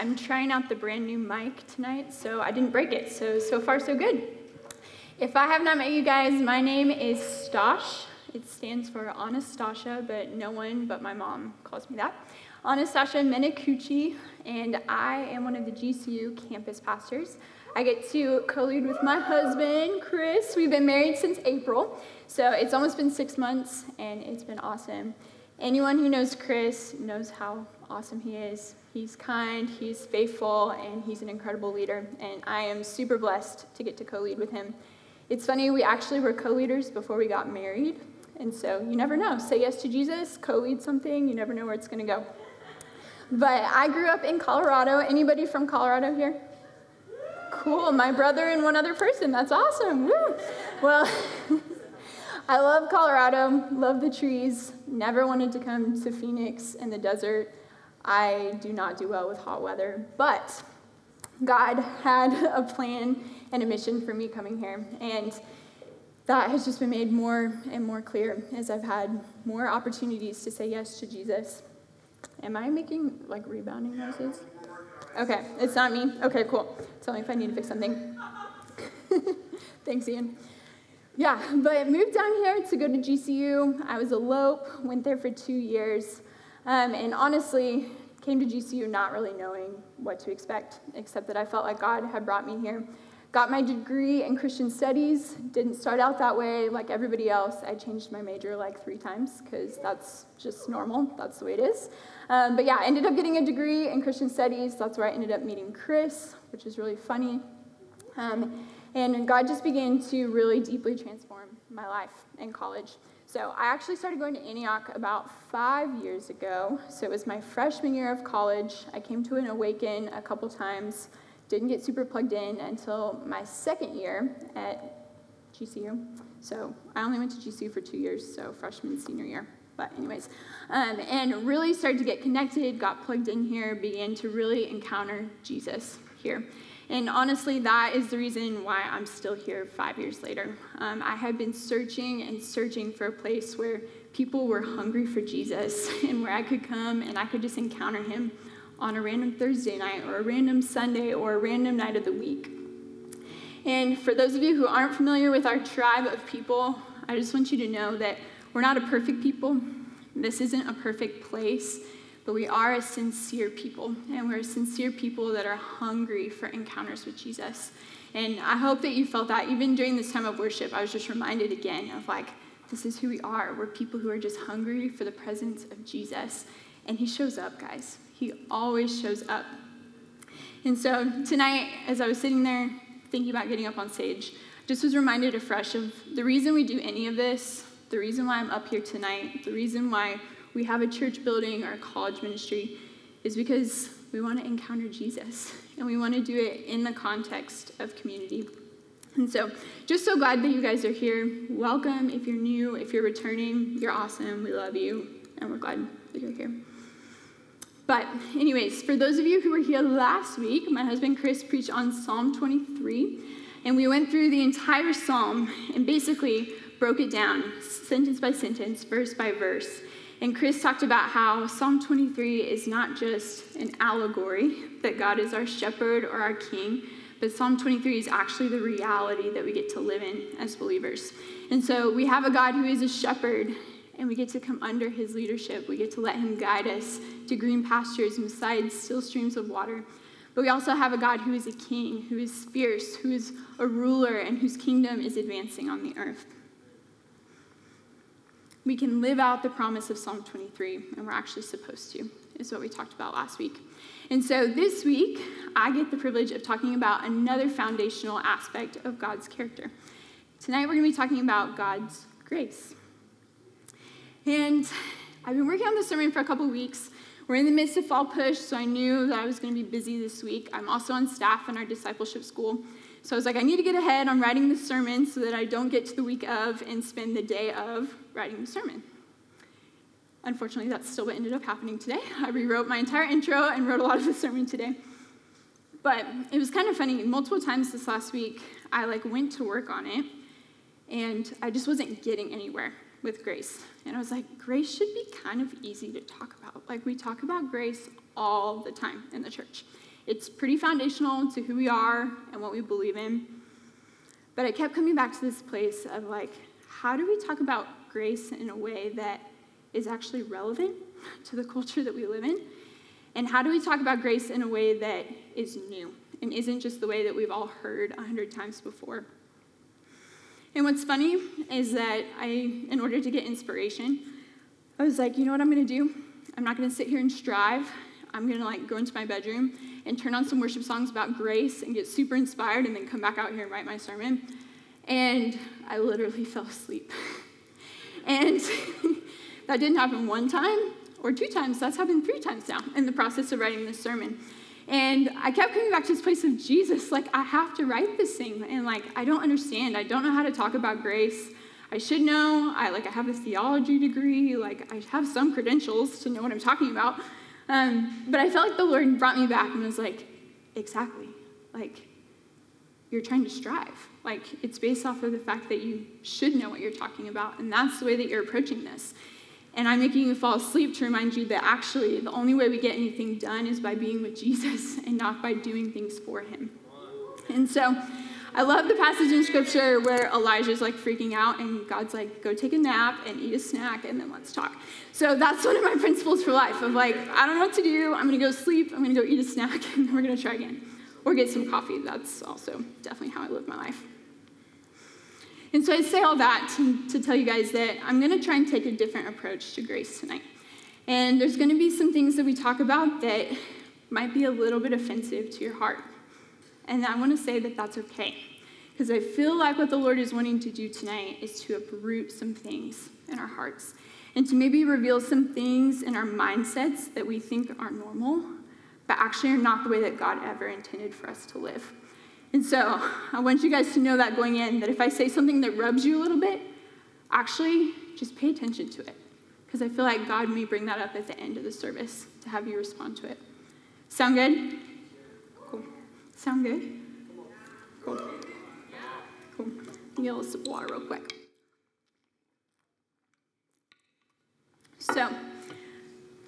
I'm trying out the brand new mic tonight, so I didn't break it. So, so far, so good. If I have not met you guys, my name is Stosh. It stands for Anastasia, but no one but my mom calls me that. Anastasia Menacucci, and I am one of the GCU campus pastors. I get to co lead with my husband, Chris. We've been married since April, so it's almost been six months, and it's been awesome. Anyone who knows Chris knows how awesome he is. He's kind, he's faithful, and he's an incredible leader. And I am super blessed to get to co lead with him. It's funny, we actually were co leaders before we got married. And so you never know. Say yes to Jesus, co lead something, you never know where it's going to go. But I grew up in Colorado. Anybody from Colorado here? Cool. My brother and one other person. That's awesome. Woo. Well, I love Colorado, love the trees, never wanted to come to Phoenix in the desert. I do not do well with hot weather, but God had a plan and a mission for me coming here. And that has just been made more and more clear as I've had more opportunities to say yes to Jesus. Am I making like rebounding noises? Okay, it's not me. Okay, cool. Tell me if I need to fix something. Thanks, Ian. Yeah, but I moved down here to go to GCU. I was a LOPE, went there for two years, um, and honestly, came to GCU not really knowing what to expect, except that I felt like God had brought me here. Got my degree in Christian studies. Didn't start out that way like everybody else. I changed my major like three times because that's just normal. That's the way it is. Um, but yeah, I ended up getting a degree in Christian studies. That's where I ended up meeting Chris, which is really funny. Um, and God just began to really deeply transform my life in college. So I actually started going to Antioch about five years ago. So it was my freshman year of college. I came to an Awaken a couple times, didn't get super plugged in until my second year at GCU. So I only went to GCU for two years, so freshman, senior year. But, anyways, um, and really started to get connected, got plugged in here, began to really encounter Jesus here. And honestly, that is the reason why I'm still here five years later. Um, I had been searching and searching for a place where people were hungry for Jesus and where I could come and I could just encounter him on a random Thursday night or a random Sunday or a random night of the week. And for those of you who aren't familiar with our tribe of people, I just want you to know that we're not a perfect people. This isn't a perfect place but we are a sincere people, and we're sincere people that are hungry for encounters with Jesus. And I hope that you felt that even during this time of worship. I was just reminded again of like, this is who we are. We're people who are just hungry for the presence of Jesus. And he shows up, guys. He always shows up. And so tonight, as I was sitting there thinking about getting up on stage, just was reminded afresh of the reason we do any of this, the reason why I'm up here tonight, the reason why we have a church building or a college ministry is because we want to encounter Jesus and we want to do it in the context of community. And so, just so glad that you guys are here. Welcome if you're new, if you're returning, you're awesome. We love you, and we're glad that you're here. But, anyways, for those of you who were here last week, my husband Chris preached on Psalm 23, and we went through the entire psalm and basically broke it down sentence by sentence, verse by verse. And Chris talked about how Psalm 23 is not just an allegory that God is our shepherd or our king, but Psalm 23 is actually the reality that we get to live in as believers. And so we have a God who is a shepherd, and we get to come under his leadership. We get to let him guide us to green pastures and beside still streams of water. But we also have a God who is a king, who is fierce, who is a ruler, and whose kingdom is advancing on the earth we can live out the promise of Psalm 23, and we're actually supposed to, is what we talked about last week. And so this week, I get the privilege of talking about another foundational aspect of God's character. Tonight, we're going to be talking about God's grace. And I've been working on this sermon for a couple weeks. We're in the midst of fall push, so I knew that I was going to be busy this week. I'm also on staff in our discipleship school. So I was like, I need to get ahead on writing the sermon so that I don't get to the week of and spend the day of writing the sermon. Unfortunately, that's still what ended up happening today. I rewrote my entire intro and wrote a lot of the sermon today. But it was kind of funny. Multiple times this last week, I like went to work on it, and I just wasn't getting anywhere with grace. And I was like, grace should be kind of easy to talk about. Like we talk about grace all the time in the church. It's pretty foundational to who we are and what we believe in. But I kept coming back to this place of like, how do we talk about grace in a way that is actually relevant to the culture that we live in? And how do we talk about grace in a way that is new and isn't just the way that we've all heard a hundred times before? And what's funny is that I, in order to get inspiration, I was like, you know what I'm gonna do? I'm not gonna sit here and strive. I'm gonna like go into my bedroom and turn on some worship songs about grace and get super inspired and then come back out here and write my sermon. And I literally fell asleep. and that didn't happen one time or two times, that's happened three times now in the process of writing this sermon. And I kept coming back to this place of Jesus, like, I have to write this thing. And, like, I don't understand. I don't know how to talk about grace. I should know. I, like, I have a theology degree. Like, I have some credentials to know what I'm talking about. Um, but I felt like the Lord brought me back and was like, exactly. Like, you're trying to strive. Like, it's based off of the fact that you should know what you're talking about. And that's the way that you're approaching this. And I'm making you fall asleep to remind you that actually the only way we get anything done is by being with Jesus and not by doing things for him. And so I love the passage in scripture where Elijah's like freaking out and God's like, go take a nap and eat a snack and then let's talk. So that's one of my principles for life of like, I don't know what to do. I'm going to go sleep. I'm going to go eat a snack and then we're going to try again. Or get some coffee. That's also definitely how I live my life. And so I say all that to, to tell you guys that I'm going to try and take a different approach to grace tonight. And there's going to be some things that we talk about that might be a little bit offensive to your heart. And I want to say that that's okay. Because I feel like what the Lord is wanting to do tonight is to uproot some things in our hearts and to maybe reveal some things in our mindsets that we think are normal, but actually are not the way that God ever intended for us to live. And so I want you guys to know that going in, that if I say something that rubs you a little bit, actually just pay attention to it. Because I feel like God may bring that up at the end of the service to have you respond to it. Sound good? Sound good? Cool. Cool. Get a little sip of water real quick. So,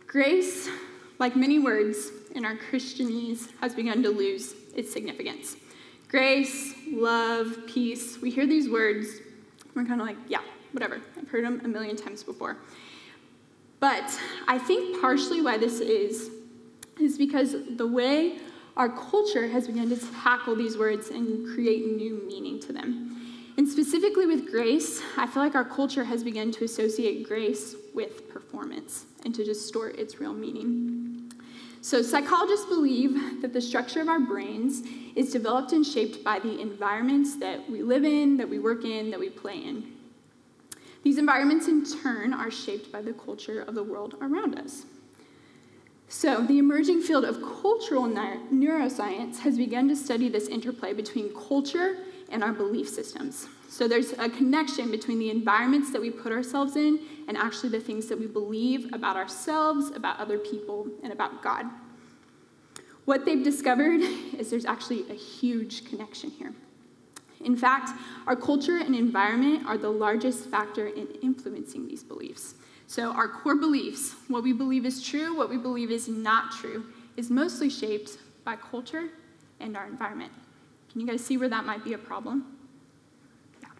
grace, like many words in our Christianese, has begun to lose its significance grace, love, peace. We hear these words, we're kind of like, yeah, whatever. I've heard them a million times before. But I think partially why this is, is because the way our culture has begun to tackle these words and create new meaning to them. And specifically with grace, I feel like our culture has begun to associate grace with performance and to distort its real meaning. So, psychologists believe that the structure of our brains is developed and shaped by the environments that we live in, that we work in, that we play in. These environments, in turn, are shaped by the culture of the world around us. So, the emerging field of cultural neuroscience has begun to study this interplay between culture and our belief systems. So, there's a connection between the environments that we put ourselves in and actually the things that we believe about ourselves, about other people, and about God. What they've discovered is there's actually a huge connection here. In fact, our culture and environment are the largest factor in influencing these beliefs. So, our core beliefs, what we believe is true, what we believe is not true, is mostly shaped by culture and our environment. Can you guys see where that might be a problem? Yeah.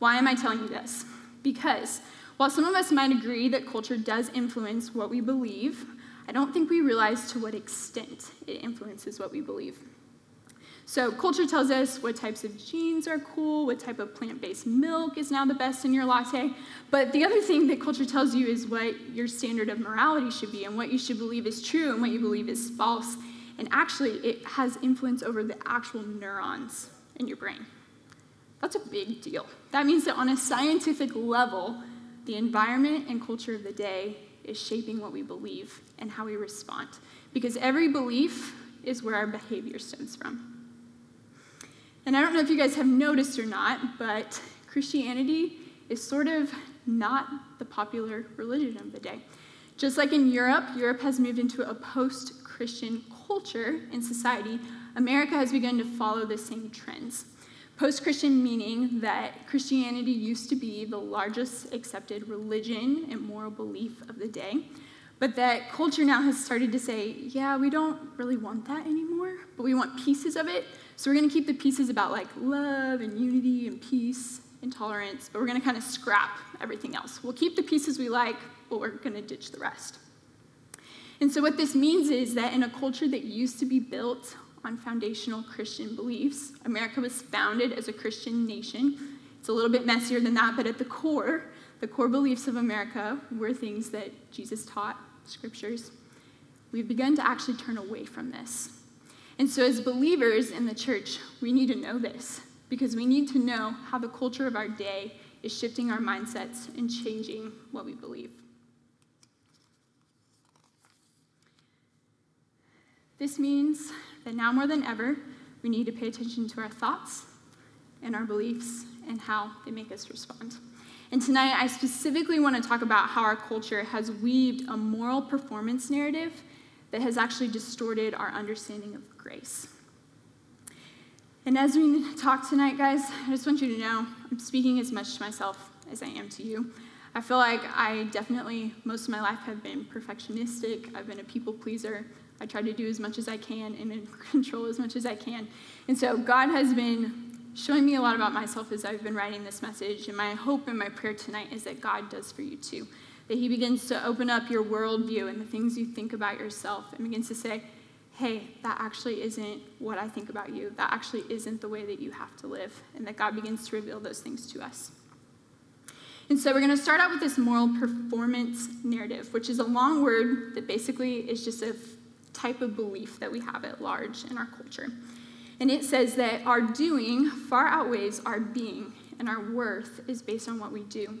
Why am I telling you this? Because while some of us might agree that culture does influence what we believe, I don't think we realize to what extent it influences what we believe. So, culture tells us what types of jeans are cool, what type of plant based milk is now the best in your latte. But the other thing that culture tells you is what your standard of morality should be and what you should believe is true and what you believe is false. And actually, it has influence over the actual neurons in your brain. That's a big deal. That means that on a scientific level, the environment and culture of the day is shaping what we believe and how we respond. Because every belief is where our behavior stems from. And I don't know if you guys have noticed or not, but Christianity is sort of not the popular religion of the day. Just like in Europe, Europe has moved into a post Christian culture in society, America has begun to follow the same trends. Post Christian meaning that Christianity used to be the largest accepted religion and moral belief of the day. But that culture now has started to say, yeah, we don't really want that anymore, but we want pieces of it. So we're going to keep the pieces about like love and unity and peace and tolerance, but we're going to kind of scrap everything else. We'll keep the pieces we like, but we're going to ditch the rest. And so, what this means is that in a culture that used to be built on foundational Christian beliefs, America was founded as a Christian nation. It's a little bit messier than that, but at the core, the core beliefs of America were things that Jesus taught, scriptures. We've begun to actually turn away from this. And so, as believers in the church, we need to know this because we need to know how the culture of our day is shifting our mindsets and changing what we believe. This means that now more than ever, we need to pay attention to our thoughts and our beliefs and how they make us respond. And tonight, I specifically want to talk about how our culture has weaved a moral performance narrative that has actually distorted our understanding of grace. And as we talk tonight, guys, I just want you to know I'm speaking as much to myself as I am to you. I feel like I definitely, most of my life, have been perfectionistic. I've been a people pleaser. I try to do as much as I can and control as much as I can. And so God has been showing me a lot about myself as I've been writing this message. And my hope and my prayer tonight is that God does for you too. That He begins to open up your worldview and the things you think about yourself and begins to say, hey, that actually isn't what I think about you. That actually isn't the way that you have to live. And that God begins to reveal those things to us. And so we're going to start out with this moral performance narrative, which is a long word that basically is just a type of belief that we have at large in our culture. And it says that our doing far outweighs our being, and our worth is based on what we do.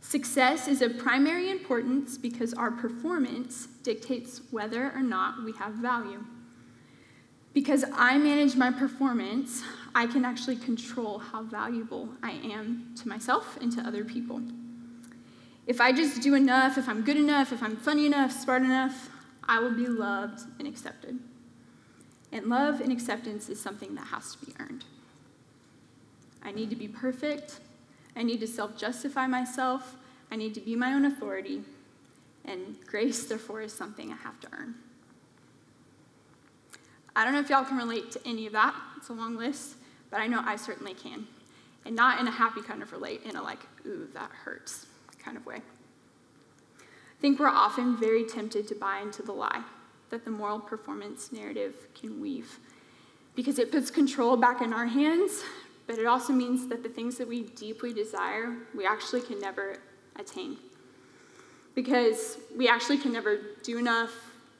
Success is of primary importance because our performance dictates whether or not we have value. Because I manage my performance, I can actually control how valuable I am to myself and to other people. If I just do enough, if I'm good enough, if I'm funny enough, smart enough, I will be loved and accepted. And love and acceptance is something that has to be earned. I need to be perfect. I need to self justify myself. I need to be my own authority. And grace, therefore, is something I have to earn. I don't know if y'all can relate to any of that. It's a long list, but I know I certainly can. And not in a happy kind of relate, in a like, ooh, that hurts kind of way. I think we're often very tempted to buy into the lie that the moral performance narrative can weave because it puts control back in our hands, but it also means that the things that we deeply desire, we actually can never attain. Because we actually can never do enough,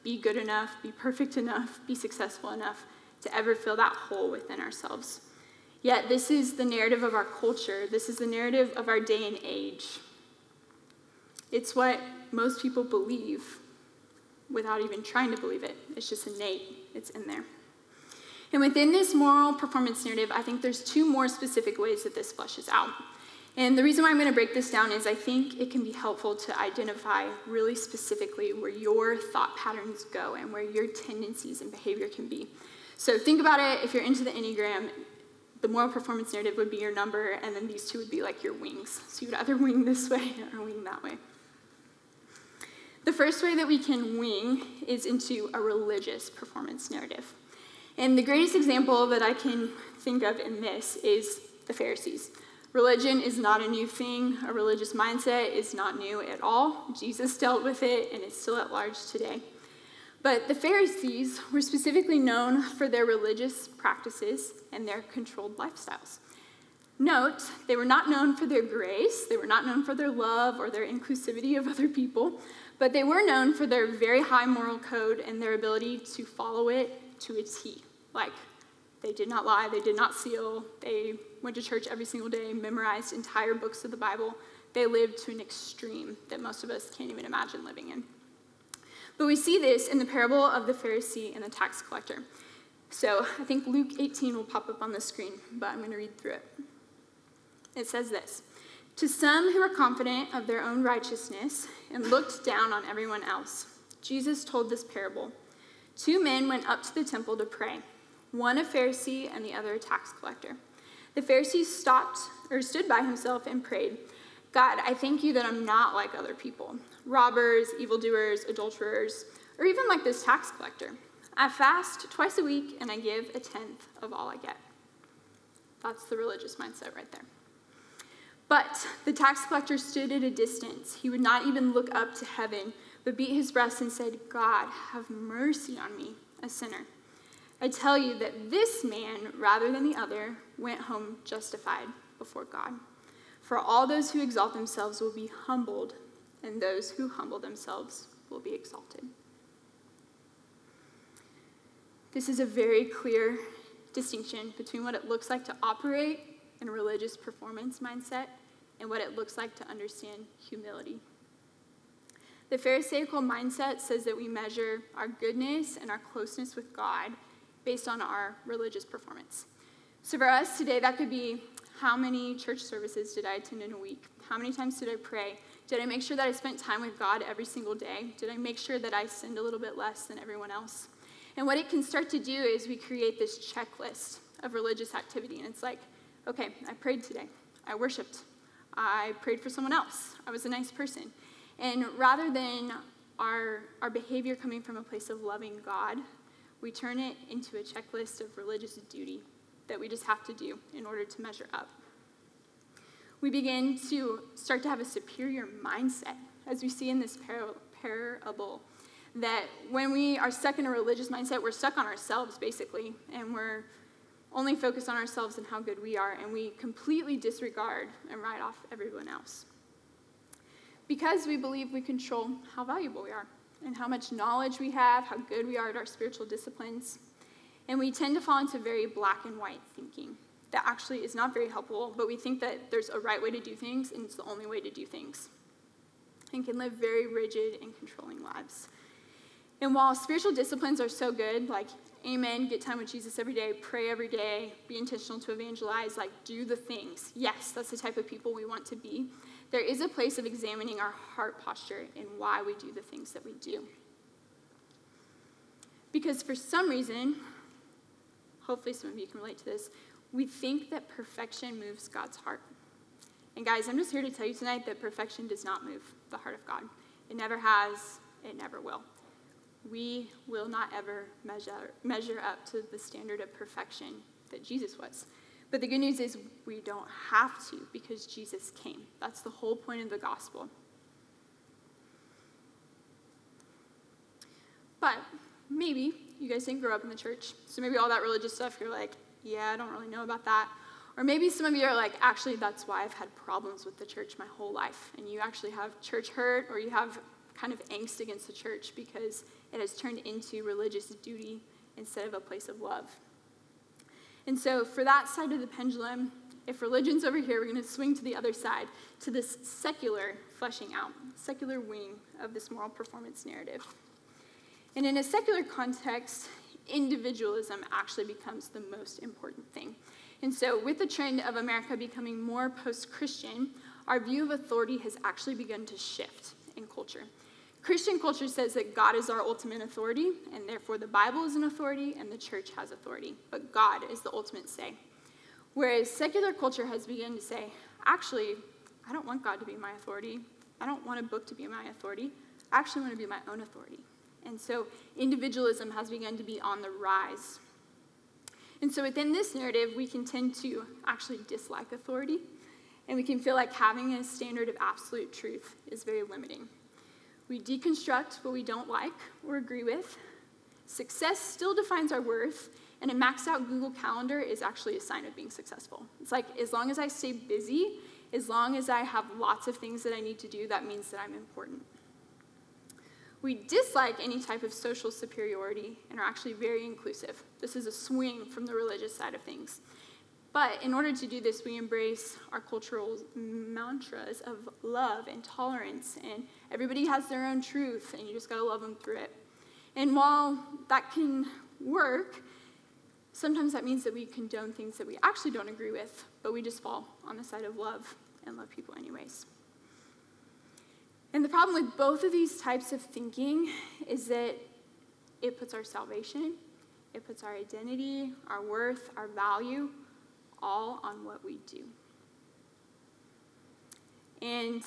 be good enough, be perfect enough, be successful enough to ever fill that hole within ourselves. Yet, this is the narrative of our culture. This is the narrative of our day and age. It's what most people believe without even trying to believe it. It's just innate, it's in there. And within this moral performance narrative, I think there's two more specific ways that this flushes out. And the reason why I'm going to break this down is I think it can be helpful to identify really specifically where your thought patterns go and where your tendencies and behavior can be. So think about it if you're into the Enneagram, the moral performance narrative would be your number, and then these two would be like your wings. So you'd either wing this way or wing that way. The first way that we can wing is into a religious performance narrative. And the greatest example that I can think of in this is the Pharisees. Religion is not a new thing, a religious mindset is not new at all. Jesus dealt with it, and it's still at large today. But the Pharisees were specifically known for their religious practices and their controlled lifestyles. Note, they were not known for their grace, they were not known for their love or their inclusivity of other people, but they were known for their very high moral code and their ability to follow it to a T. Like, they did not lie, they did not steal, they went to church every single day, memorized entire books of the Bible. They lived to an extreme that most of us can't even imagine living in. But we see this in the parable of the Pharisee and the tax collector. So I think Luke 18 will pop up on the screen, but I'm going to read through it. It says this to some who were confident of their own righteousness and looked down on everyone else, Jesus told this parable. Two men went up to the temple to pray, one a Pharisee and the other a tax collector. The Pharisee stopped or stood by himself and prayed, God, I thank you that I'm not like other people, robbers, evildoers, adulterers, or even like this tax collector. I fast twice a week and I give a tenth of all I get. That's the religious mindset right there. But the tax collector stood at a distance. He would not even look up to heaven, but beat his breast and said, God, have mercy on me, a sinner. I tell you that this man, rather than the other, went home justified before God. For all those who exalt themselves will be humbled, and those who humble themselves will be exalted. This is a very clear distinction between what it looks like to operate in a religious performance mindset and what it looks like to understand humility. The Pharisaical mindset says that we measure our goodness and our closeness with God based on our religious performance. So for us today, that could be how many church services did I attend in a week? How many times did I pray? Did I make sure that I spent time with God every single day? Did I make sure that I sinned a little bit less than everyone else? And what it can start to do is we create this checklist of religious activity. And it's like, okay, I prayed today. I worshiped. I prayed for someone else. I was a nice person. And rather than our, our behavior coming from a place of loving God, we turn it into a checklist of religious duty that we just have to do in order to measure up. We begin to start to have a superior mindset, as we see in this parable that when we are stuck in a religious mindset, we're stuck on ourselves, basically, and we're only focused on ourselves and how good we are, and we completely disregard and write off everyone else. Because we believe we control how valuable we are and how much knowledge we have, how good we are at our spiritual disciplines. And we tend to fall into very black and white thinking that actually is not very helpful, but we think that there's a right way to do things and it's the only way to do things. And can live very rigid and controlling lives. And while spiritual disciplines are so good, like amen, get time with Jesus every day, pray every day, be intentional to evangelize, like do the things. Yes, that's the type of people we want to be. There is a place of examining our heart posture and why we do the things that we do. Because for some reason, hopefully some of you can relate to this, we think that perfection moves God's heart. And guys, I'm just here to tell you tonight that perfection does not move the heart of God. It never has, it never will we will not ever measure, measure up to the standard of perfection that Jesus was. But the good news is we don't have to because Jesus came. That's the whole point of the gospel. But maybe you guys didn't grow up in the church. So maybe all that religious stuff, you're like, yeah, I don't really know about that. Or maybe some of you are like, actually, that's why I've had problems with the church my whole life. And you actually have church hurt or you have kind of angst against the church because it has turned into religious duty instead of a place of love. And so, for that side of the pendulum, if religion's over here, we're going to swing to the other side, to this secular fleshing out, secular wing of this moral performance narrative. And in a secular context, individualism actually becomes the most important thing. And so, with the trend of America becoming more post Christian, our view of authority has actually begun to shift in culture. Christian culture says that God is our ultimate authority, and therefore the Bible is an authority and the church has authority. But God is the ultimate say. Whereas secular culture has begun to say, actually, I don't want God to be my authority. I don't want a book to be my authority. I actually want to be my own authority. And so individualism has begun to be on the rise. And so within this narrative, we can tend to actually dislike authority, and we can feel like having a standard of absolute truth is very limiting. We deconstruct what we don't like or agree with. Success still defines our worth, and a maxed out Google Calendar is actually a sign of being successful. It's like as long as I stay busy, as long as I have lots of things that I need to do, that means that I'm important. We dislike any type of social superiority and are actually very inclusive. This is a swing from the religious side of things. But in order to do this, we embrace our cultural mantras of love and tolerance, and everybody has their own truth, and you just gotta love them through it. And while that can work, sometimes that means that we condone things that we actually don't agree with, but we just fall on the side of love and love people anyways. And the problem with both of these types of thinking is that it puts our salvation, it puts our identity, our worth, our value all on what we do. And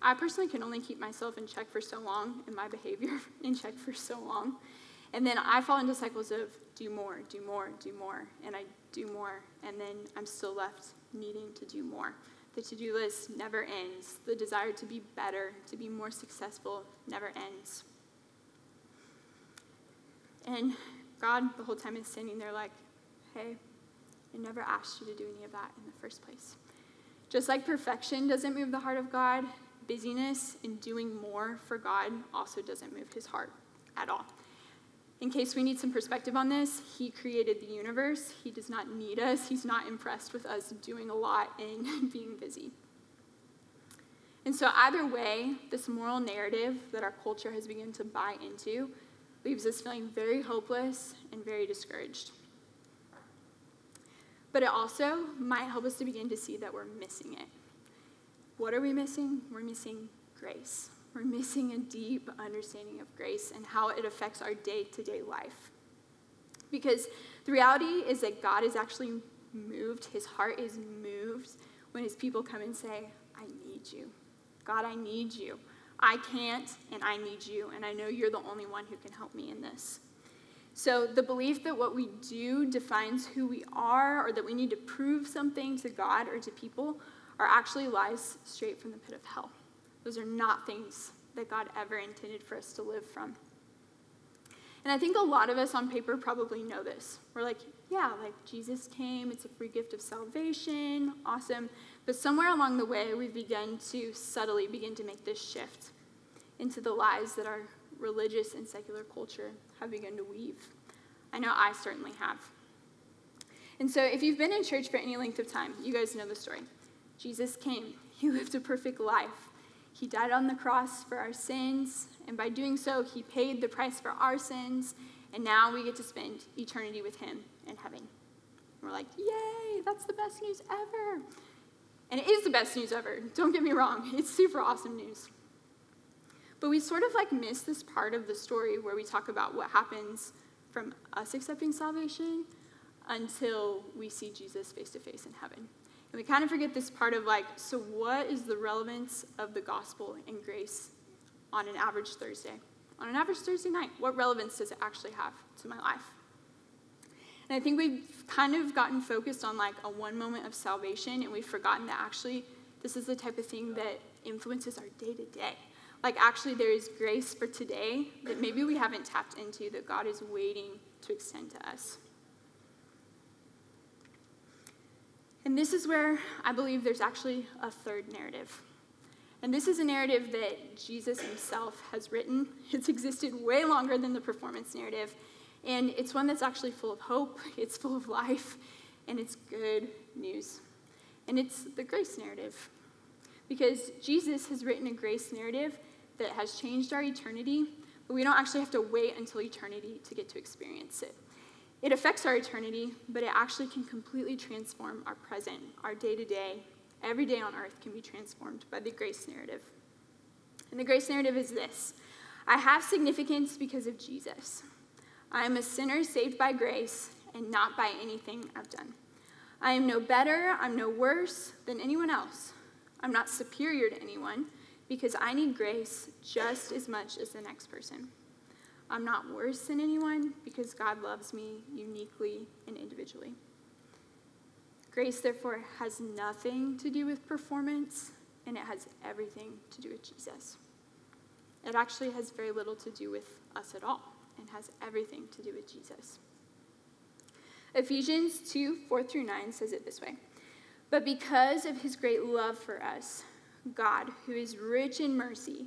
I personally can only keep myself in check for so long and my behavior in check for so long. And then I fall into cycles of do more, do more, do more, and I do more, and then I'm still left needing to do more. The to do list never ends. The desire to be better, to be more successful, never ends. And God, the whole time, is standing there like, hey, I never asked you to do any of that in the first place. Just like perfection doesn't move the heart of God, busyness and doing more for God also doesn't move his heart at all. In case we need some perspective on this, he created the universe. He does not need us. He's not impressed with us doing a lot and being busy. And so, either way, this moral narrative that our culture has begun to buy into leaves us feeling very hopeless and very discouraged. But it also might help us to begin to see that we're missing it. What are we missing? We're missing grace. We're missing a deep understanding of grace and how it affects our day to day life. Because the reality is that God is actually moved, his heart is moved when his people come and say, I need you. God, I need you. I can't, and I need you, and I know you're the only one who can help me in this. So, the belief that what we do defines who we are, or that we need to prove something to God or to people, are actually lies straight from the pit of hell. Those are not things that God ever intended for us to live from. And I think a lot of us on paper probably know this. We're like, yeah, like Jesus came, it's a free gift of salvation, awesome. But somewhere along the way, we've begun to subtly begin to make this shift into the lies that our religious and secular culture have begun to weave. I know I certainly have. And so, if you've been in church for any length of time, you guys know the story. Jesus came, he lived a perfect life. He died on the cross for our sins, and by doing so, he paid the price for our sins, and now we get to spend eternity with him in heaven. we're like, yay, that's the best news ever. And it is the best news ever, don't get me wrong, it's super awesome news. But we sort of like miss this part of the story where we talk about what happens from us accepting salvation until we see Jesus face to face in heaven. And we kind of forget this part of like, so what is the relevance of the gospel and grace on an average Thursday? On an average Thursday night, what relevance does it actually have to my life? And I think we've kind of gotten focused on like a one moment of salvation, and we've forgotten that actually this is the type of thing that influences our day to day. Like, actually, there is grace for today that maybe we haven't tapped into that God is waiting to extend to us. And this is where I believe there's actually a third narrative. And this is a narrative that Jesus himself has written. It's existed way longer than the performance narrative. And it's one that's actually full of hope, it's full of life, and it's good news. And it's the grace narrative. Because Jesus has written a grace narrative that has changed our eternity, but we don't actually have to wait until eternity to get to experience it. It affects our eternity, but it actually can completely transform our present, our day to day. Every day on earth can be transformed by the grace narrative. And the grace narrative is this I have significance because of Jesus. I am a sinner saved by grace and not by anything I've done. I am no better, I'm no worse than anyone else. I'm not superior to anyone because I need grace just as much as the next person. I'm not worse than anyone because God loves me uniquely and individually. Grace, therefore, has nothing to do with performance, and it has everything to do with Jesus. It actually has very little to do with us at all, and has everything to do with Jesus. Ephesians 2 4 through 9 says it this way But because of his great love for us, God, who is rich in mercy,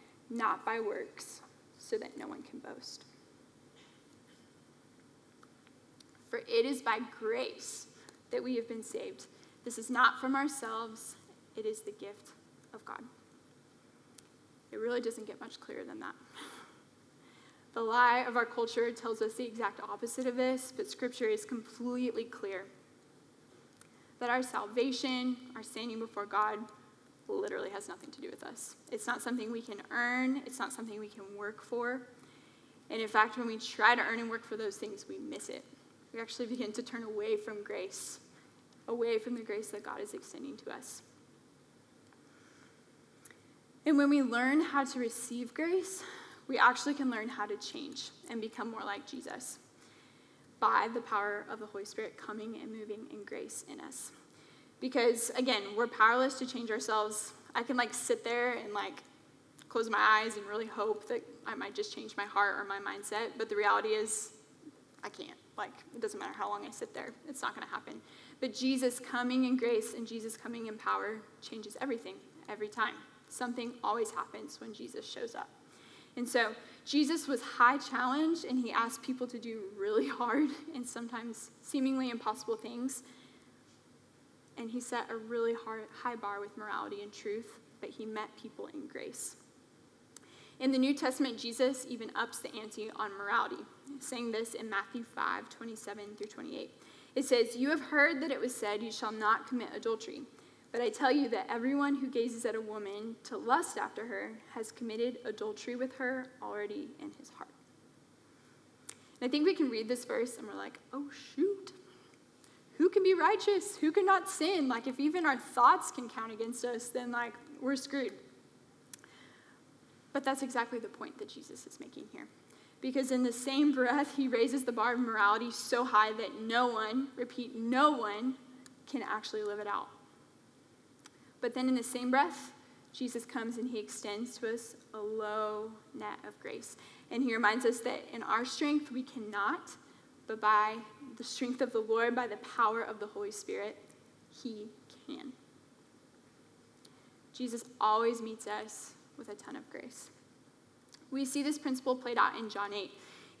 not by works, so that no one can boast. For it is by grace that we have been saved. This is not from ourselves, it is the gift of God. It really doesn't get much clearer than that. The lie of our culture tells us the exact opposite of this, but Scripture is completely clear that our salvation, our standing before God, literally has nothing to do with us. It's not something we can earn, it's not something we can work for. And in fact, when we try to earn and work for those things, we miss it. We actually begin to turn away from grace, away from the grace that God is extending to us. And when we learn how to receive grace, we actually can learn how to change and become more like Jesus by the power of the Holy Spirit coming and moving in grace in us. Because again, we're powerless to change ourselves. I can like sit there and like close my eyes and really hope that I might just change my heart or my mindset, but the reality is I can't. Like it doesn't matter how long I sit there. It's not going to happen. But Jesus coming in grace and Jesus coming in power changes everything every time. Something always happens when Jesus shows up. And so Jesus was high challenged and he asked people to do really hard and sometimes seemingly impossible things. And he set a really hard, high bar with morality and truth, but he met people in grace. In the New Testament, Jesus even ups the ante on morality, saying this in Matthew 5 27 through 28. It says, You have heard that it was said, You shall not commit adultery. But I tell you that everyone who gazes at a woman to lust after her has committed adultery with her already in his heart. And I think we can read this verse and we're like, oh, shoot. Who can be righteous? Who cannot sin? Like, if even our thoughts can count against us, then, like, we're screwed. But that's exactly the point that Jesus is making here. Because in the same breath, he raises the bar of morality so high that no one, repeat, no one, can actually live it out. But then in the same breath, Jesus comes and he extends to us a low net of grace. And he reminds us that in our strength we cannot, but by the strength of the Lord, by the power of the Holy Spirit, he can. Jesus always meets us with a ton of grace. We see this principle played out in John 8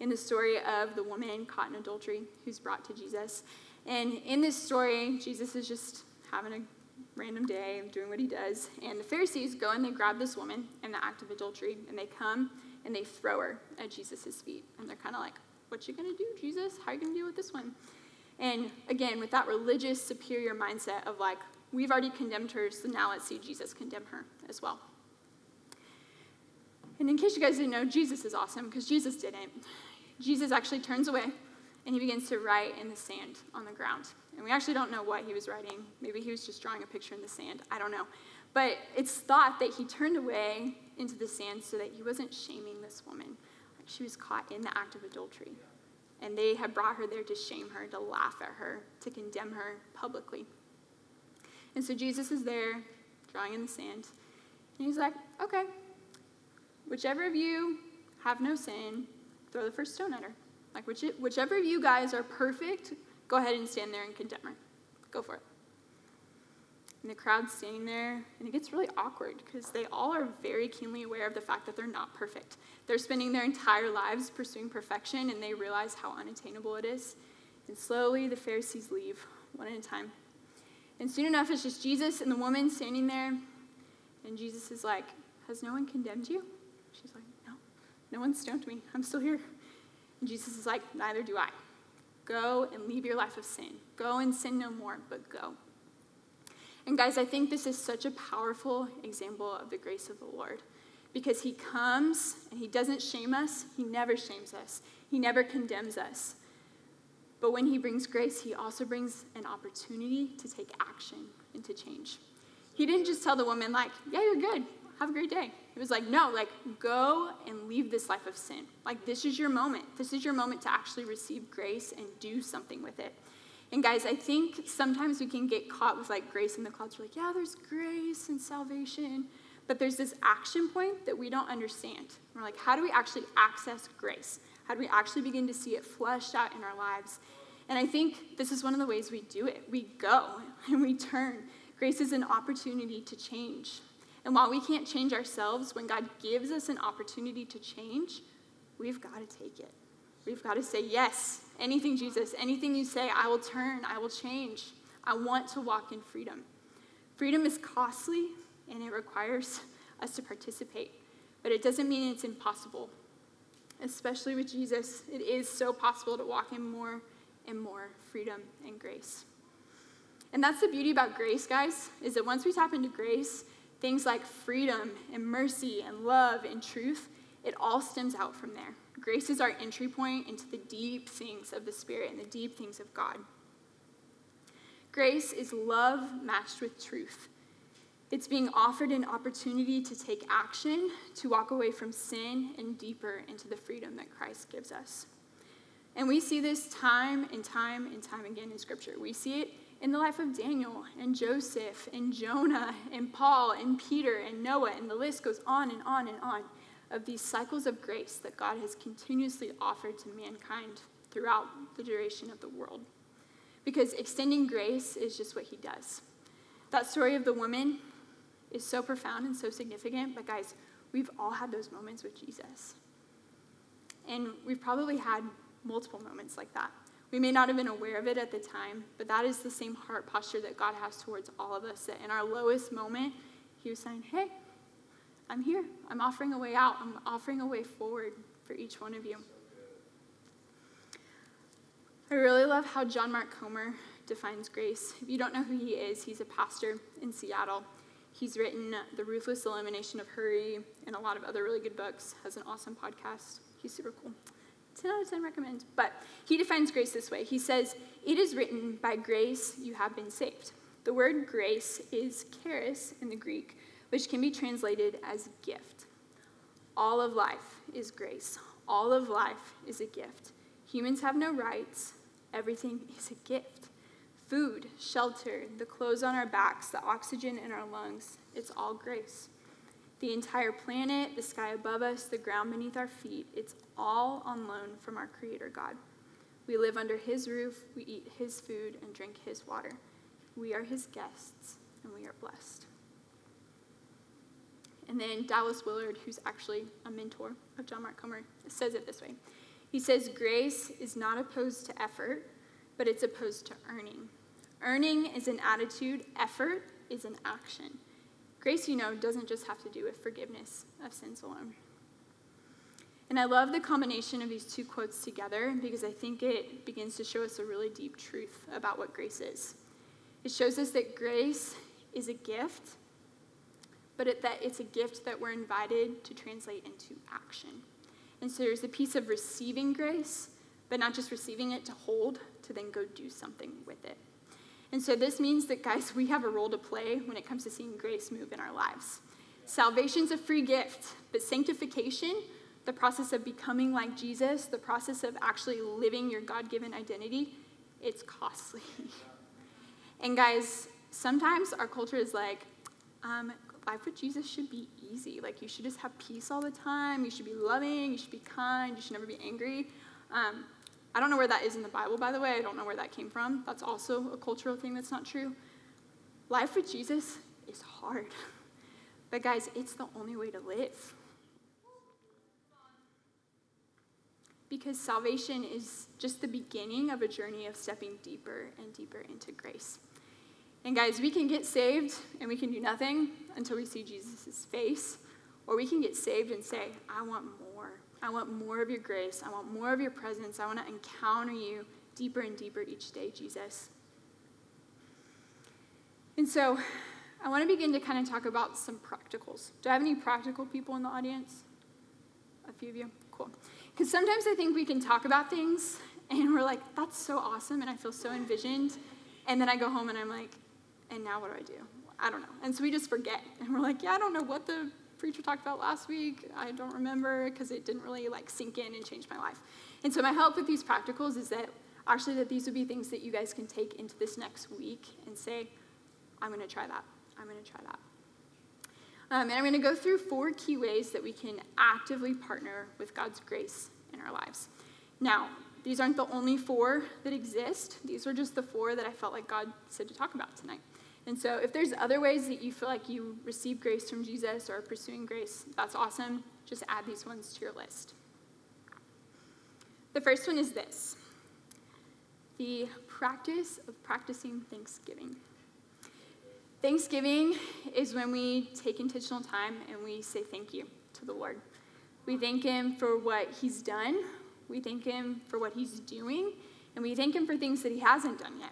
in the story of the woman caught in adultery who's brought to Jesus. And in this story, Jesus is just having a random day doing what he does. And the Pharisees go and they grab this woman in the act of adultery, and they come and they throw her at Jesus' feet. And they're kind of like, What you gonna do, Jesus? How are you gonna deal with this one? And again, with that religious superior mindset of like, we've already condemned her, so now let's see Jesus condemn her as well. And in case you guys didn't know, Jesus is awesome because Jesus didn't. Jesus actually turns away and he begins to write in the sand on the ground. And we actually don't know what he was writing. Maybe he was just drawing a picture in the sand. I don't know. But it's thought that he turned away into the sand so that he wasn't shaming this woman. She was caught in the act of adultery. And they had brought her there to shame her, to laugh at her, to condemn her publicly. And so Jesus is there, drawing in the sand. And he's like, okay, whichever of you have no sin, throw the first stone at her. Like, which, whichever of you guys are perfect, go ahead and stand there and condemn her. Go for it. And the crowd's standing there, and it gets really awkward because they all are very keenly aware of the fact that they're not perfect. They're spending their entire lives pursuing perfection, and they realize how unattainable it is. And slowly, the Pharisees leave, one at a time. And soon enough, it's just Jesus and the woman standing there, and Jesus is like, Has no one condemned you? She's like, No, no one stoned me. I'm still here. And Jesus is like, Neither do I. Go and leave your life of sin. Go and sin no more, but go. And guys, I think this is such a powerful example of the grace of the Lord because he comes and he doesn't shame us, he never shames us, he never condemns us. But when he brings grace, he also brings an opportunity to take action and to change. He didn't just tell the woman, like, yeah, you're good have a great day. It was like, no, like, go and leave this life of sin. Like, this is your moment. This is your moment to actually receive grace and do something with it. And guys, I think sometimes we can get caught with like grace in the clouds. We're like, yeah, there's grace and salvation. But there's this action point that we don't understand. We're like, how do we actually access grace? How do we actually begin to see it fleshed out in our lives? And I think this is one of the ways we do it. We go and we turn. Grace is an opportunity to change. And while we can't change ourselves, when God gives us an opportunity to change, we've got to take it. We've got to say, Yes, anything, Jesus, anything you say, I will turn, I will change. I want to walk in freedom. Freedom is costly and it requires us to participate. but it doesn't mean it's impossible. Especially with Jesus, it is so possible to walk in more and more freedom and grace. And that's the beauty about grace, guys, is that once we tap into grace, things like freedom and mercy and love and truth, it all stems out from there. Grace is our entry point into the deep things of the Spirit and the deep things of God. Grace is love matched with truth. It's being offered an opportunity to take action, to walk away from sin and deeper into the freedom that Christ gives us. And we see this time and time and time again in Scripture. We see it in the life of Daniel and Joseph and Jonah and Paul and Peter and Noah, and the list goes on and on and on of these cycles of grace that God has continuously offered to mankind throughout the duration of the world. Because extending grace is just what he does. That story of the woman is so profound and so significant, but guys, we've all had those moments with Jesus. And we've probably had multiple moments like that. We may not have been aware of it at the time, but that is the same heart posture that God has towards all of us. That in our lowest moment, He was saying, Hey, I'm here. I'm offering a way out. I'm offering a way forward for each one of you. I really love how John Mark Comer defines grace. If you don't know who he is, he's a pastor in Seattle. He's written The Ruthless Elimination of Hurry and a lot of other really good books, has an awesome podcast. He's super cool. 10 out of 10 recommend. But he defines grace this way He says, It is written, by grace you have been saved. The word grace is charis in the Greek, which can be translated as gift. All of life is grace, all of life is a gift. Humans have no rights, everything is a gift. Food, shelter, the clothes on our backs, the oxygen in our lungs, it's all grace. The entire planet, the sky above us, the ground beneath our feet, it's all on loan from our Creator God. We live under His roof, we eat His food, and drink His water. We are His guests, and we are blessed. And then Dallas Willard, who's actually a mentor of John Mark Comer, says it this way He says, Grace is not opposed to effort, but it's opposed to earning. Earning is an attitude, effort is an action. Grace, you know, doesn't just have to do with forgiveness of sins alone. And I love the combination of these two quotes together because I think it begins to show us a really deep truth about what grace is. It shows us that grace is a gift, but it, that it's a gift that we're invited to translate into action. And so there's a piece of receiving grace, but not just receiving it to hold, to then go do something with it. And so this means that, guys, we have a role to play when it comes to seeing grace move in our lives. Salvation's a free gift, but sanctification, the process of becoming like Jesus, the process of actually living your God given identity, it's costly. and, guys, sometimes our culture is like, um, life with Jesus should be easy. Like, you should just have peace all the time. You should be loving. You should be kind. You should never be angry. Um, I don't know where that is in the Bible, by the way. I don't know where that came from. That's also a cultural thing that's not true. Life with Jesus is hard. But, guys, it's the only way to live. Because salvation is just the beginning of a journey of stepping deeper and deeper into grace. And, guys, we can get saved and we can do nothing until we see Jesus' face, or we can get saved and say, I want more. I want more of your grace. I want more of your presence. I want to encounter you deeper and deeper each day, Jesus. And so I want to begin to kind of talk about some practicals. Do I have any practical people in the audience? A few of you? Cool. Because sometimes I think we can talk about things and we're like, that's so awesome, and I feel so envisioned. And then I go home and I'm like, and now what do I do? I don't know. And so we just forget. And we're like, yeah, I don't know what the preacher talked about last week. I don't remember because it didn't really like sink in and change my life. And so my help with these practicals is that actually that these would be things that you guys can take into this next week and say, I'm going to try that. I'm going to try that. Um, and I'm going to go through four key ways that we can actively partner with God's grace in our lives. Now, these aren't the only four that exist. These are just the four that I felt like God said to talk about tonight. And so, if there's other ways that you feel like you receive grace from Jesus or are pursuing grace, that's awesome. Just add these ones to your list. The first one is this the practice of practicing thanksgiving. Thanksgiving is when we take intentional time and we say thank you to the Lord. We thank Him for what He's done, we thank Him for what He's doing, and we thank Him for things that He hasn't done yet.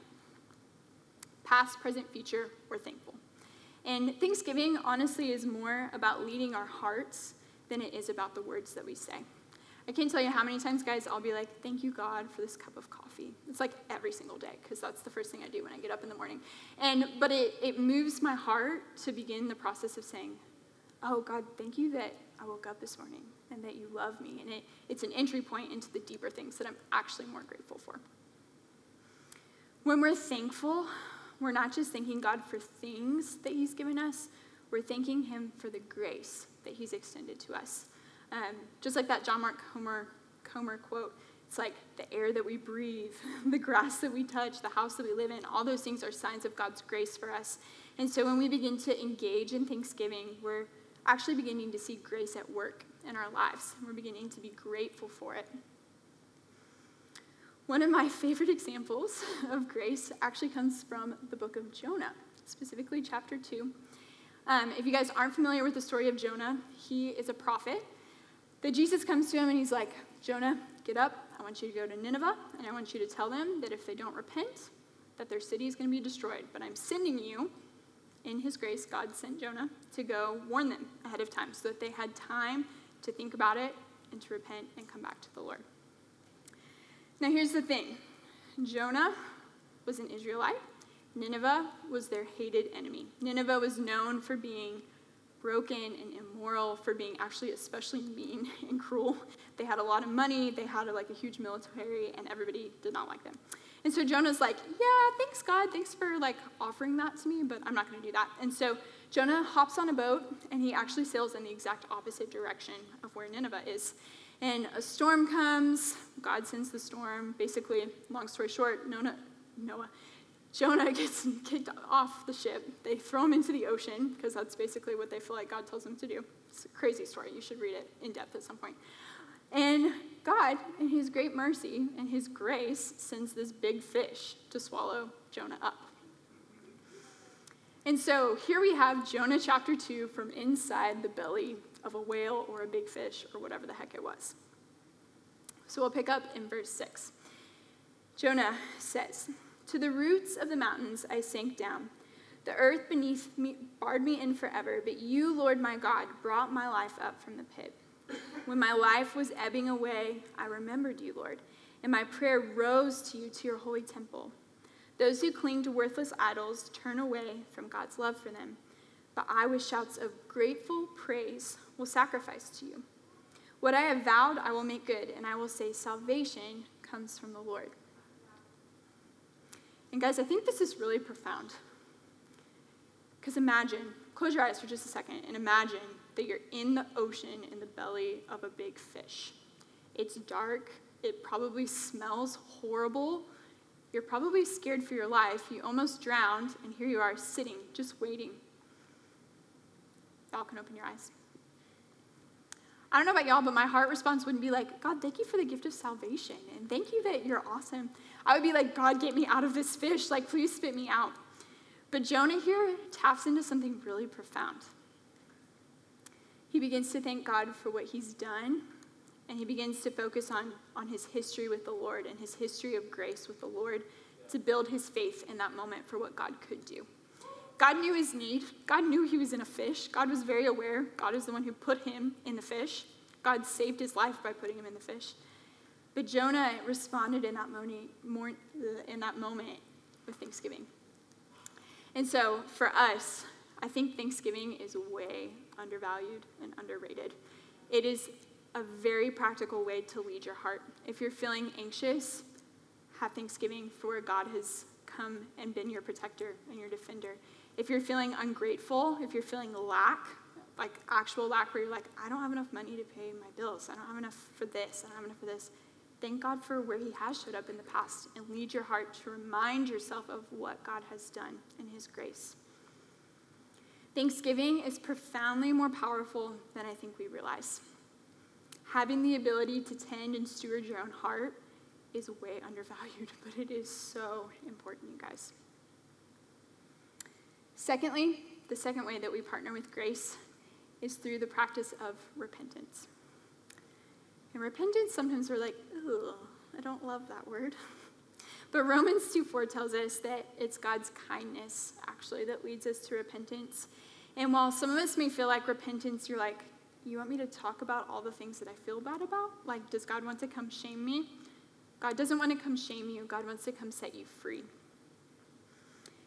Past, present, future, we're thankful. And Thanksgiving, honestly, is more about leading our hearts than it is about the words that we say. I can't tell you how many times, guys, I'll be like, thank you, God, for this cup of coffee. It's like every single day, because that's the first thing I do when I get up in the morning. And but it, it moves my heart to begin the process of saying, Oh God, thank you that I woke up this morning and that you love me. And it, it's an entry point into the deeper things that I'm actually more grateful for. When we're thankful, we're not just thanking God for things that He's given us, we're thanking Him for the grace that He's extended to us. Um, just like that John Mark Comer, Comer quote, it's like the air that we breathe, the grass that we touch, the house that we live in, all those things are signs of God's grace for us. And so when we begin to engage in Thanksgiving, we're actually beginning to see grace at work in our lives. We're beginning to be grateful for it. One of my favorite examples of grace actually comes from the book of Jonah, specifically chapter 2. Um, if you guys aren't familiar with the story of Jonah, he is a prophet. That Jesus comes to him and he's like, Jonah, get up. I want you to go to Nineveh, and I want you to tell them that if they don't repent, that their city is going to be destroyed. But I'm sending you, in his grace, God sent Jonah to go warn them ahead of time so that they had time to think about it and to repent and come back to the Lord. Now, here's the thing Jonah was an Israelite, Nineveh was their hated enemy. Nineveh was known for being broken and immoral, for being actually especially mean and cruel. They had a lot of money, they had a, like a huge military, and everybody did not like them. And so Jonah's like, Yeah, thanks, God. Thanks for like offering that to me, but I'm not going to do that. And so Jonah hops on a boat and he actually sails in the exact opposite direction of where Nineveh is. And a storm comes. God sends the storm. Basically, long story short, Noah, Jonah gets kicked off the ship. They throw him into the ocean because that's basically what they feel like God tells them to do. It's a crazy story. You should read it in depth at some point. And God, in his great mercy and his grace, sends this big fish to swallow Jonah up. And so here we have Jonah chapter 2 from inside the belly of a whale or a big fish or whatever the heck it was. So we'll pick up in verse 6. Jonah says, To the roots of the mountains I sank down. The earth beneath me barred me in forever, but you, Lord my God, brought my life up from the pit. When my life was ebbing away, I remembered you, Lord, and my prayer rose to you to your holy temple. Those who cling to worthless idols turn away from God's love for them. But I, with shouts of grateful praise, will sacrifice to you. What I have vowed, I will make good, and I will say, Salvation comes from the Lord. And guys, I think this is really profound. Because imagine, close your eyes for just a second, and imagine that you're in the ocean in the belly of a big fish. It's dark, it probably smells horrible. You're probably scared for your life. You almost drowned, and here you are sitting, just waiting. Y'all can open your eyes. I don't know about y'all, but my heart response wouldn't be like, God, thank you for the gift of salvation, and thank you that you're awesome. I would be like, God, get me out of this fish. Like, please spit me out. But Jonah here taps into something really profound. He begins to thank God for what he's done and he begins to focus on, on his history with the Lord and his history of grace with the Lord to build his faith in that moment for what God could do. God knew his need. God knew he was in a fish. God was very aware. God is the one who put him in the fish. God saved his life by putting him in the fish. But Jonah responded in that moment, more, uh, in that moment with thanksgiving. And so for us, I think Thanksgiving is way undervalued and underrated. It is a very practical way to lead your heart. If you're feeling anxious, have thanksgiving for God has come and been your protector and your defender. If you're feeling ungrateful, if you're feeling lack, like actual lack where you're like, I don't have enough money to pay my bills, I don't have enough for this, I don't have enough for this, thank God for where He has showed up in the past and lead your heart to remind yourself of what God has done in His grace. Thanksgiving is profoundly more powerful than I think we realize. Having the ability to tend and steward your own heart is way undervalued, but it is so important, you guys. Secondly, the second way that we partner with grace is through the practice of repentance. And repentance, sometimes we're like, ugh, I don't love that word. But Romans 2 4 tells us that it's God's kindness, actually, that leads us to repentance. And while some of us may feel like repentance, you're like, you want me to talk about all the things that I feel bad about? Like, does God want to come shame me? God doesn't want to come shame you, God wants to come set you free.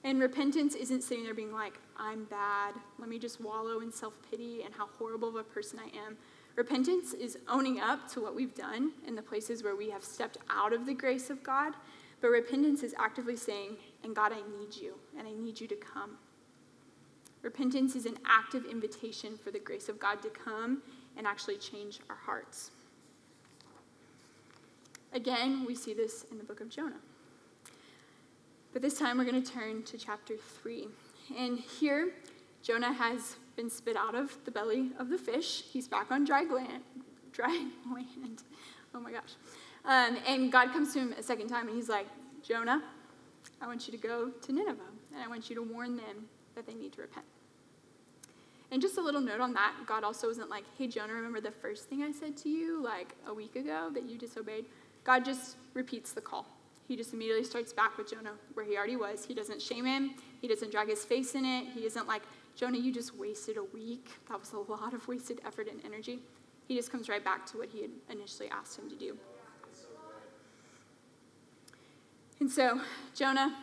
And repentance isn't sitting there being like, I'm bad. Let me just wallow in self pity and how horrible of a person I am. Repentance is owning up to what we've done in the places where we have stepped out of the grace of God. But repentance is actively saying, and God, I need you, and I need you to come. Repentance is an active invitation for the grace of God to come and actually change our hearts. Again, we see this in the book of Jonah. But this time we're going to turn to chapter 3. And here, Jonah has been spit out of the belly of the fish. He's back on dry land. Dry land. Oh my gosh. Um, and God comes to him a second time and he's like, Jonah, I want you to go to Nineveh and I want you to warn them that they need to repent. And just a little note on that God also wasn't like, hey, Jonah, remember the first thing I said to you like a week ago that you disobeyed? God just repeats the call he just immediately starts back with Jonah where he already was. He doesn't shame him, he doesn't drag his face in it. He isn't like, Jonah, you just wasted a week. That was a lot of wasted effort and energy. He just comes right back to what he had initially asked him to do. And so Jonah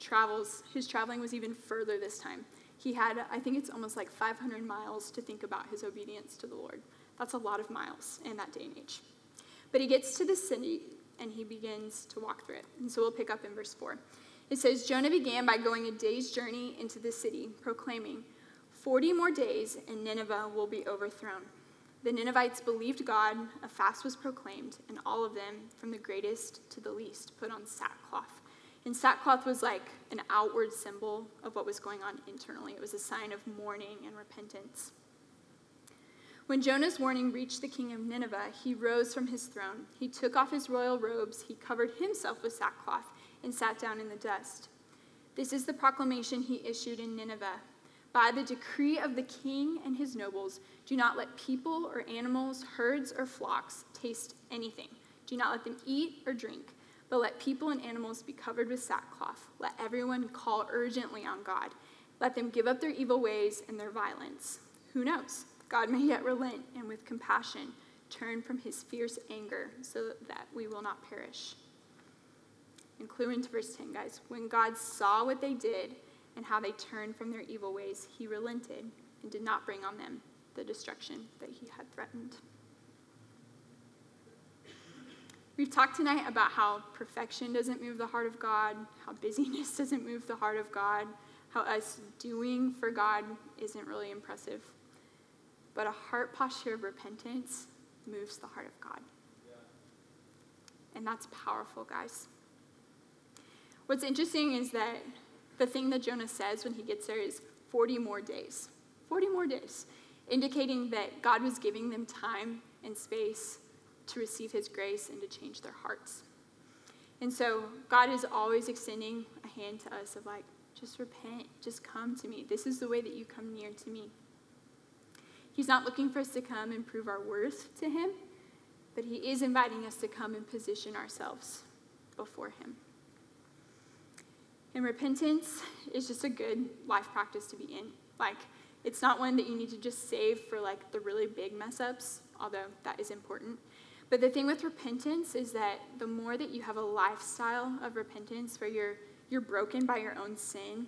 travels. His traveling was even further this time. He had, I think it's almost like 500 miles to think about his obedience to the Lord. That's a lot of miles in that day and age. But he gets to the city, and he begins to walk through it. And so we'll pick up in verse 4. It says Jonah began by going a day's journey into the city, proclaiming, 40 more days and Nineveh will be overthrown. The Ninevites believed God, a fast was proclaimed, and all of them, from the greatest to the least, put on sackcloth. And sackcloth was like an outward symbol of what was going on internally. It was a sign of mourning and repentance. When Jonah's warning reached the king of Nineveh, he rose from his throne. He took off his royal robes, he covered himself with sackcloth, and sat down in the dust. This is the proclamation he issued in Nineveh. By the decree of the king and his nobles, do not let people or animals, herds or flocks taste anything. Do not let them eat or drink, but let people and animals be covered with sackcloth. Let everyone call urgently on God. Let them give up their evil ways and their violence. Who knows? God may yet relent and with compassion turn from his fierce anger so that we will not perish. And clue into verse 10, guys. When God saw what they did and how they turned from their evil ways, he relented and did not bring on them the destruction that he had threatened. We've talked tonight about how perfection doesn't move the heart of God, how busyness doesn't move the heart of God, how us doing for God isn't really impressive. But a heart posture of repentance moves the heart of God. Yeah. And that's powerful, guys. What's interesting is that the thing that Jonah says when he gets there is 40 more days. 40 more days, indicating that God was giving them time and space to receive his grace and to change their hearts. And so God is always extending a hand to us of like, just repent, just come to me. This is the way that you come near to me. He's not looking for us to come and prove our worth to Him, but He is inviting us to come and position ourselves before Him. And repentance is just a good life practice to be in. Like, it's not one that you need to just save for like the really big mess ups, although that is important. But the thing with repentance is that the more that you have a lifestyle of repentance where you're you're broken by your own sin,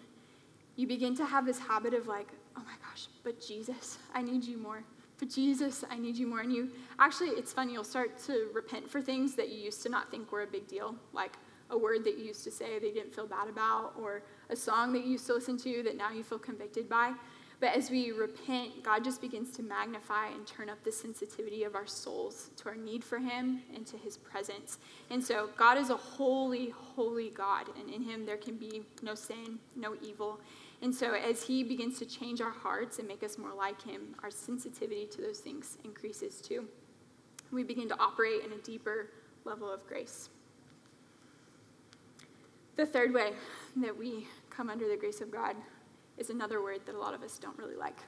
you begin to have this habit of like, oh my gosh, but Jesus, I need you more. But Jesus, I need you more. And you actually, it's funny, you'll start to repent for things that you used to not think were a big deal, like a word that you used to say that you didn't feel bad about, or a song that you used to listen to that now you feel convicted by. But as we repent, God just begins to magnify and turn up the sensitivity of our souls to our need for Him and to His presence. And so, God is a holy, holy God, and in Him there can be no sin, no evil. And so, as He begins to change our hearts and make us more like Him, our sensitivity to those things increases too. We begin to operate in a deeper level of grace. The third way that we come under the grace of God is another word that a lot of us don't really like,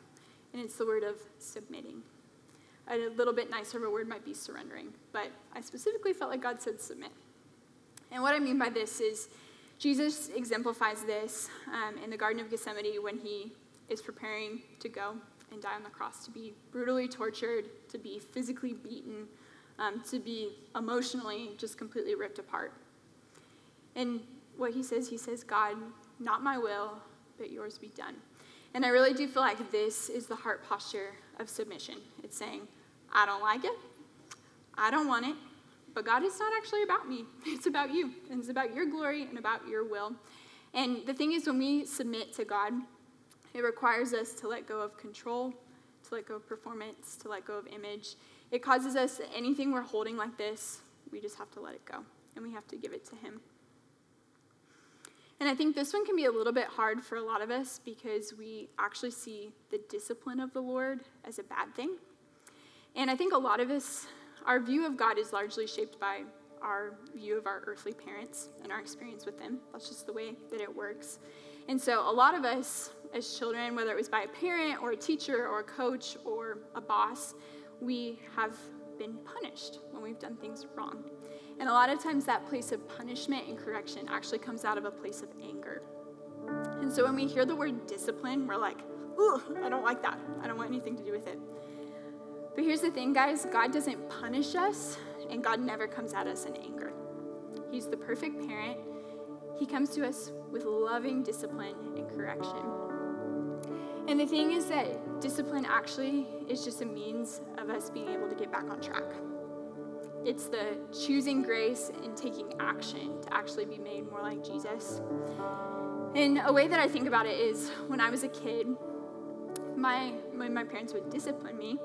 and it's the word of submitting. A little bit nicer of a word might be surrendering, but I specifically felt like God said submit. And what I mean by this is Jesus exemplifies this um, in the Garden of Gethsemane when he is preparing to go and die on the cross, to be brutally tortured, to be physically beaten, um, to be emotionally just completely ripped apart. And what he says, he says, God, not my will, but yours be done. And I really do feel like this is the heart posture of submission. It's saying, I don't like it, I don't want it, but God, it's not actually about me. It's about you, and it's about your glory and about your will. And the thing is, when we submit to God, it requires us to let go of control, to let go of performance, to let go of image. It causes us anything we're holding like this, we just have to let it go and we have to give it to Him. And I think this one can be a little bit hard for a lot of us because we actually see the discipline of the Lord as a bad thing. And I think a lot of us, our view of God is largely shaped by our view of our earthly parents and our experience with them. That's just the way that it works. And so a lot of us as children, whether it was by a parent or a teacher or a coach or a boss, we have been punished when we've done things wrong. And a lot of times that place of punishment and correction actually comes out of a place of anger. And so when we hear the word discipline, we're like, ooh, I don't like that. I don't want anything to do with it. But here's the thing, guys God doesn't punish us, and God never comes at us in anger. He's the perfect parent. He comes to us with loving discipline and correction. And the thing is that discipline actually is just a means of us being able to get back on track. It's the choosing grace and taking action to actually be made more like Jesus. And a way that I think about it is when I was a kid, my when my parents would discipline me,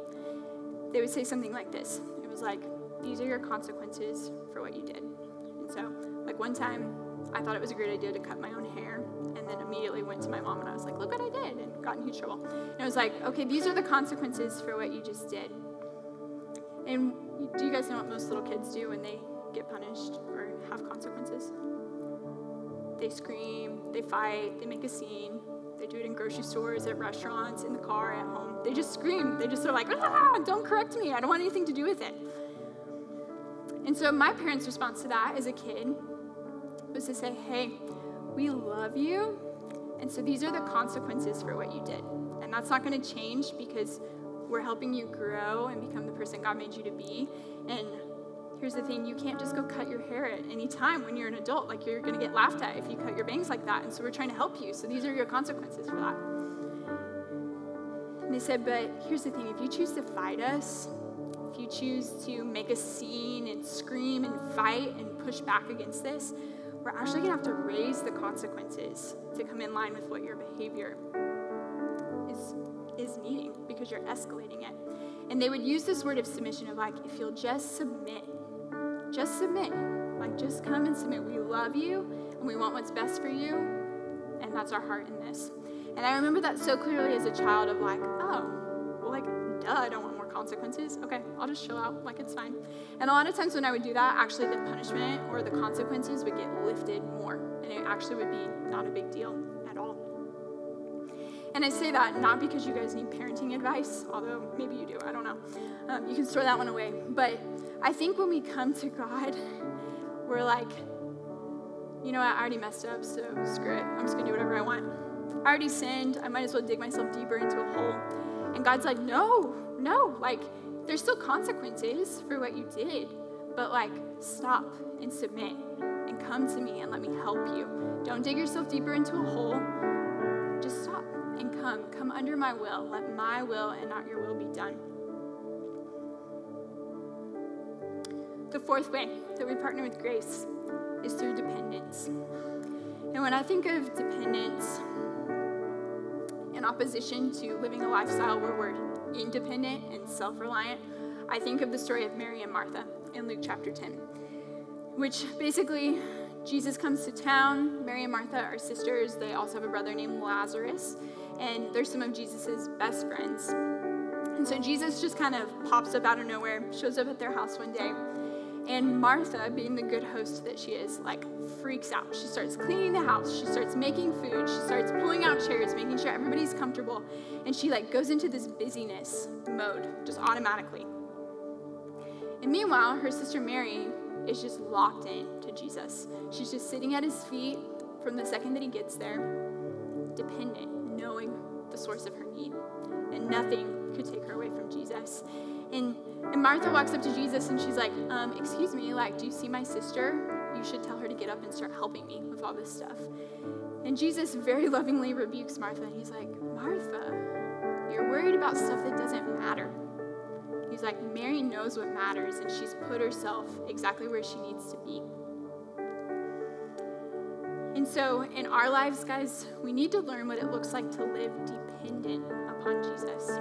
they would say something like this. It was like, these are your consequences for what you did. And so, like one time, I thought it was a great idea to cut my own hair, and then immediately went to my mom and I was like, look what I did, and got in huge trouble. And I was like, okay, these are the consequences for what you just did. And do you guys know what most little kids do when they get punished or have consequences? They scream, they fight, they make a scene. They do it in grocery stores, at restaurants, in the car, at home. They just scream. They just are like, ah, don't correct me. I don't want anything to do with it. And so my parents' response to that as a kid was to say, hey, we love you. And so these are the consequences for what you did. And that's not going to change because we're helping you grow and become the person God made you to be. And here's the thing you can't just go cut your hair at any time when you're an adult. Like, you're going to get laughed at if you cut your bangs like that. And so we're trying to help you. So these are your consequences for that. And they said, but here's the thing if you choose to fight us, if you choose to make a scene and scream and fight and push back against this, we're actually going to have to raise the consequences to come in line with what your behavior is, is needing because you're escalating it. And they would use this word of submission of like, if you'll just submit, just submit. Like, just come and submit. We love you and we want what's best for you. And that's our heart in this. And I remember that so clearly as a child of like, oh, well, like, duh, I don't want more consequences. Okay, I'll just chill out, like it's fine. And a lot of times when I would do that, actually the punishment or the consequences would get lifted more, and it actually would be not a big deal. And I say that not because you guys need parenting advice, although maybe you do, I don't know. Um, you can store that one away. But I think when we come to God, we're like, you know what, I already messed up, so screw it. I'm just gonna do whatever I want. I already sinned, I might as well dig myself deeper into a hole. And God's like, no, no, like, there's still consequences for what you did, but like, stop and submit and come to me and let me help you. Don't dig yourself deeper into a hole. Just stop come. Come under my will. Let my will and not your will be done. The fourth way that we partner with grace is through dependence. And when I think of dependence in opposition to living a lifestyle where we're independent and self reliant, I think of the story of Mary and Martha in Luke chapter 10, which basically Jesus comes to town. Mary and Martha are sisters. They also have a brother named Lazarus, and they're some of Jesus's best friends. And so Jesus just kind of pops up out of nowhere, shows up at their house one day, And Martha, being the good host that she is, like freaks out. She starts cleaning the house. She starts making food. She starts pulling out chairs, making sure everybody's comfortable. And she like goes into this busyness mode just automatically. And meanwhile, her sister Mary is just locked in to Jesus. She's just sitting at his feet from the second that he gets there, dependent, knowing the source of her need. And nothing could take her away from Jesus. And, and Martha walks up to Jesus and she's like, um, Excuse me, like, do you see my sister? You should tell her to get up and start helping me with all this stuff. And Jesus very lovingly rebukes Martha and he's like, Martha, you're worried about stuff that doesn't matter. He's like, Mary knows what matters and she's put herself exactly where she needs to be. And so, in our lives, guys, we need to learn what it looks like to live dependent upon Jesus.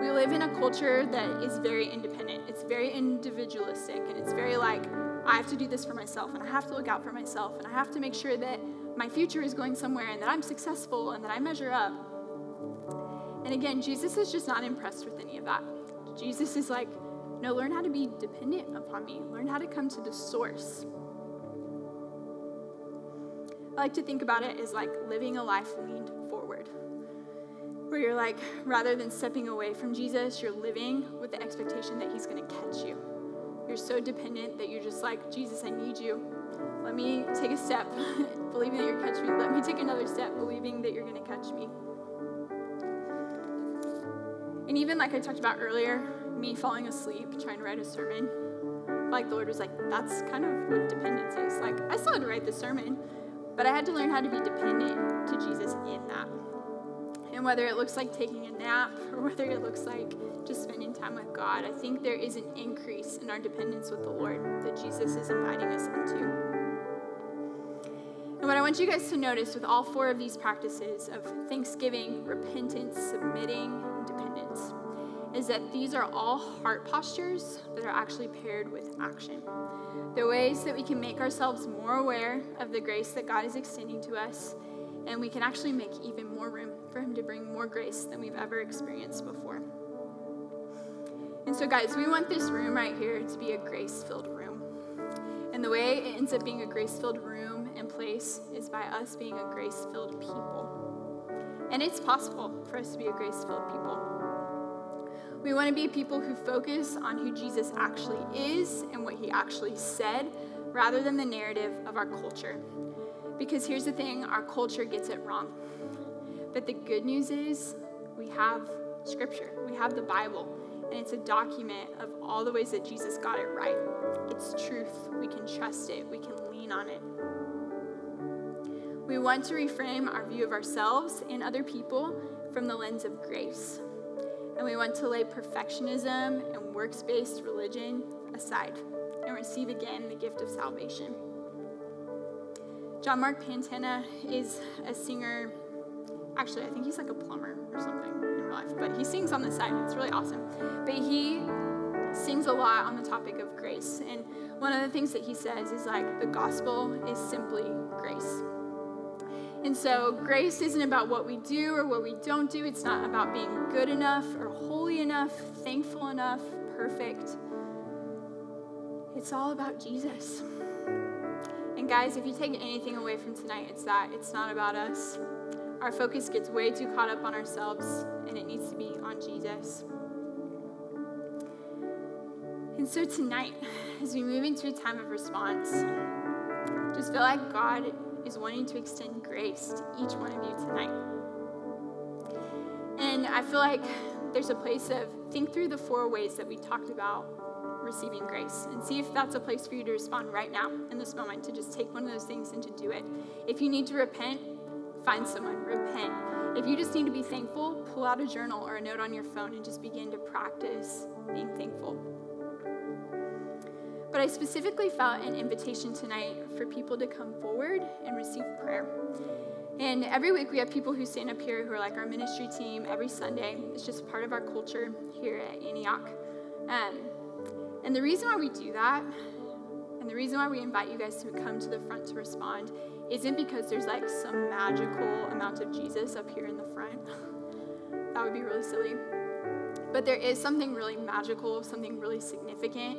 We live in a culture that is very independent. It's very individualistic, and it's very like, I have to do this for myself, and I have to look out for myself, and I have to make sure that my future is going somewhere, and that I'm successful, and that I measure up. And again, Jesus is just not impressed with any of that. Jesus is like, no, learn how to be dependent upon me, learn how to come to the source. I like to think about it as like living a life leaned forward where you're like, rather than stepping away from Jesus, you're living with the expectation that He's going to catch you. You're so dependent that you're just like, Jesus, I need you. Let me take a step, believing that you're catching me. Let me take another step, believing that you're going to catch me. And even like I talked about earlier, me falling asleep trying to write a sermon, like the Lord was like, that's kind of what dependence is. Like, I still had to write the sermon, but I had to learn how to be dependent to Jesus in that. And whether it looks like taking a nap or whether it looks like just spending time with God, I think there is an increase in our dependence with the Lord that Jesus is inviting us into. And what I want you guys to notice with all four of these practices of thanksgiving, repentance, submitting, and dependence is that these are all heart postures that are actually paired with action. They're ways that we can make ourselves more aware of the grace that God is extending to us, and we can actually make even more room for Him to bring more grace than we've ever experienced before. And so, guys, we want this room right here to be a grace filled room. And the way it ends up being a grace filled room and place is by us being a grace filled people. And it's possible for us to be a grace filled people. We want to be people who focus on who Jesus actually is and what he actually said rather than the narrative of our culture. Because here's the thing our culture gets it wrong. But the good news is we have scripture, we have the Bible, and it's a document of all the ways that Jesus got it right. It's truth. We can trust it, we can lean on it. We want to reframe our view of ourselves and other people from the lens of grace. And we want to lay perfectionism and works based religion aside and receive again the gift of salvation. John Mark Pantana is a singer. Actually, I think he's like a plumber or something in real life, but he sings on the side. It's really awesome. But he sings a lot on the topic of grace. And one of the things that he says is like, the gospel is simply grace. And so, grace isn't about what we do or what we don't do. It's not about being good enough or holy enough, thankful enough, perfect. It's all about Jesus. And, guys, if you take anything away from tonight, it's that it's not about us. Our focus gets way too caught up on ourselves, and it needs to be on Jesus. And so, tonight, as we move into a time of response, just feel like God is wanting to extend grace to each one of you tonight. And I feel like there's a place of think through the four ways that we talked about receiving grace and see if that's a place for you to respond right now in this moment to just take one of those things and to do it. If you need to repent, find someone, repent. If you just need to be thankful, pull out a journal or a note on your phone and just begin to practice being thankful. But I specifically felt an invitation tonight for people to come forward and receive prayer. And every week we have people who stand up here who are like our ministry team every Sunday. It's just part of our culture here at Antioch. Um, and the reason why we do that, and the reason why we invite you guys to come to the front to respond, isn't because there's like some magical amount of Jesus up here in the front. that would be really silly. But there is something really magical, something really significant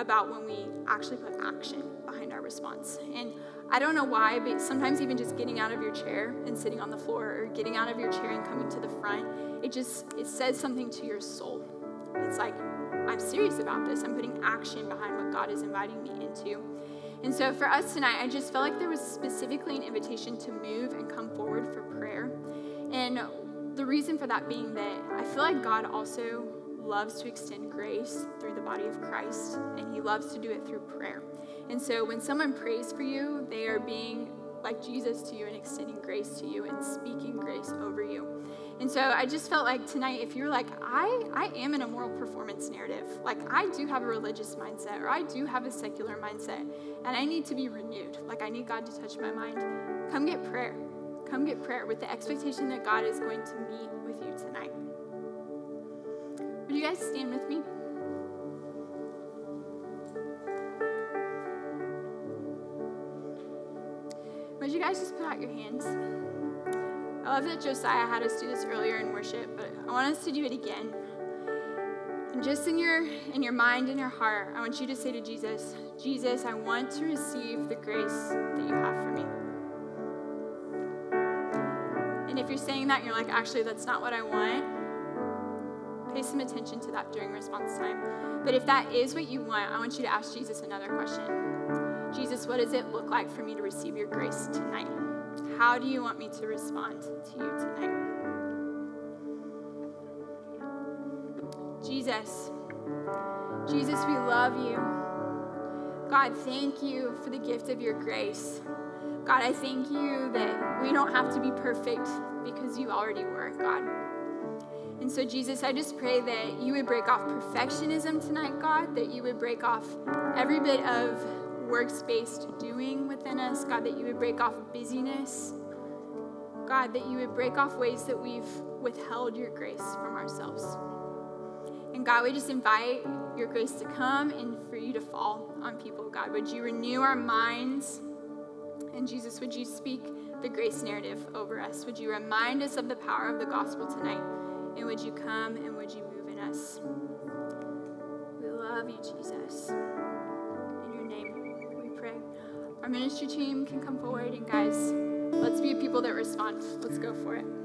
about when we actually put action behind our response. And I don't know why, but sometimes even just getting out of your chair and sitting on the floor or getting out of your chair and coming to the front, it just it says something to your soul. It's like I'm serious about this. I'm putting action behind what God is inviting me into. And so for us tonight, I just felt like there was specifically an invitation to move and come forward for prayer. And the reason for that being that I feel like God also loves to extend grace through the body of Christ, and He loves to do it through prayer. And so when someone prays for you, they are being like Jesus to you and extending grace to you and speaking grace over you. And so I just felt like tonight, if you're like, I, I am in a moral performance narrative, like I do have a religious mindset or I do have a secular mindset, and I need to be renewed, like I need God to touch my mind, come get prayer. Come get prayer with the expectation that God is going to meet with you tonight. Would you guys stand with me? Would you guys just put out your hands? I love that Josiah had us do this earlier in worship, but I want us to do it again. And just in your in your mind and your heart, I want you to say to Jesus, Jesus, I want to receive the grace that you have for me. And if you're saying that, you're like, actually, that's not what I want, pay some attention to that during response time. But if that is what you want, I want you to ask Jesus another question Jesus, what does it look like for me to receive your grace tonight? How do you want me to respond to you tonight? Jesus, Jesus, we love you. God, thank you for the gift of your grace. God, I thank you that we don't have to be perfect because you already were, God. And so, Jesus, I just pray that you would break off perfectionism tonight, God, that you would break off every bit of works based doing within us. God, that you would break off busyness. God, that you would break off ways that we've withheld your grace from ourselves. And God, we just invite your grace to come and for you to fall on people. God, would you renew our minds? And Jesus, would you speak the grace narrative over us? Would you remind us of the power of the gospel tonight? And would you come and would you move in us? We love you, Jesus. In your name, we pray. Our ministry team can come forward, and guys, let's be people that respond. Let's go for it.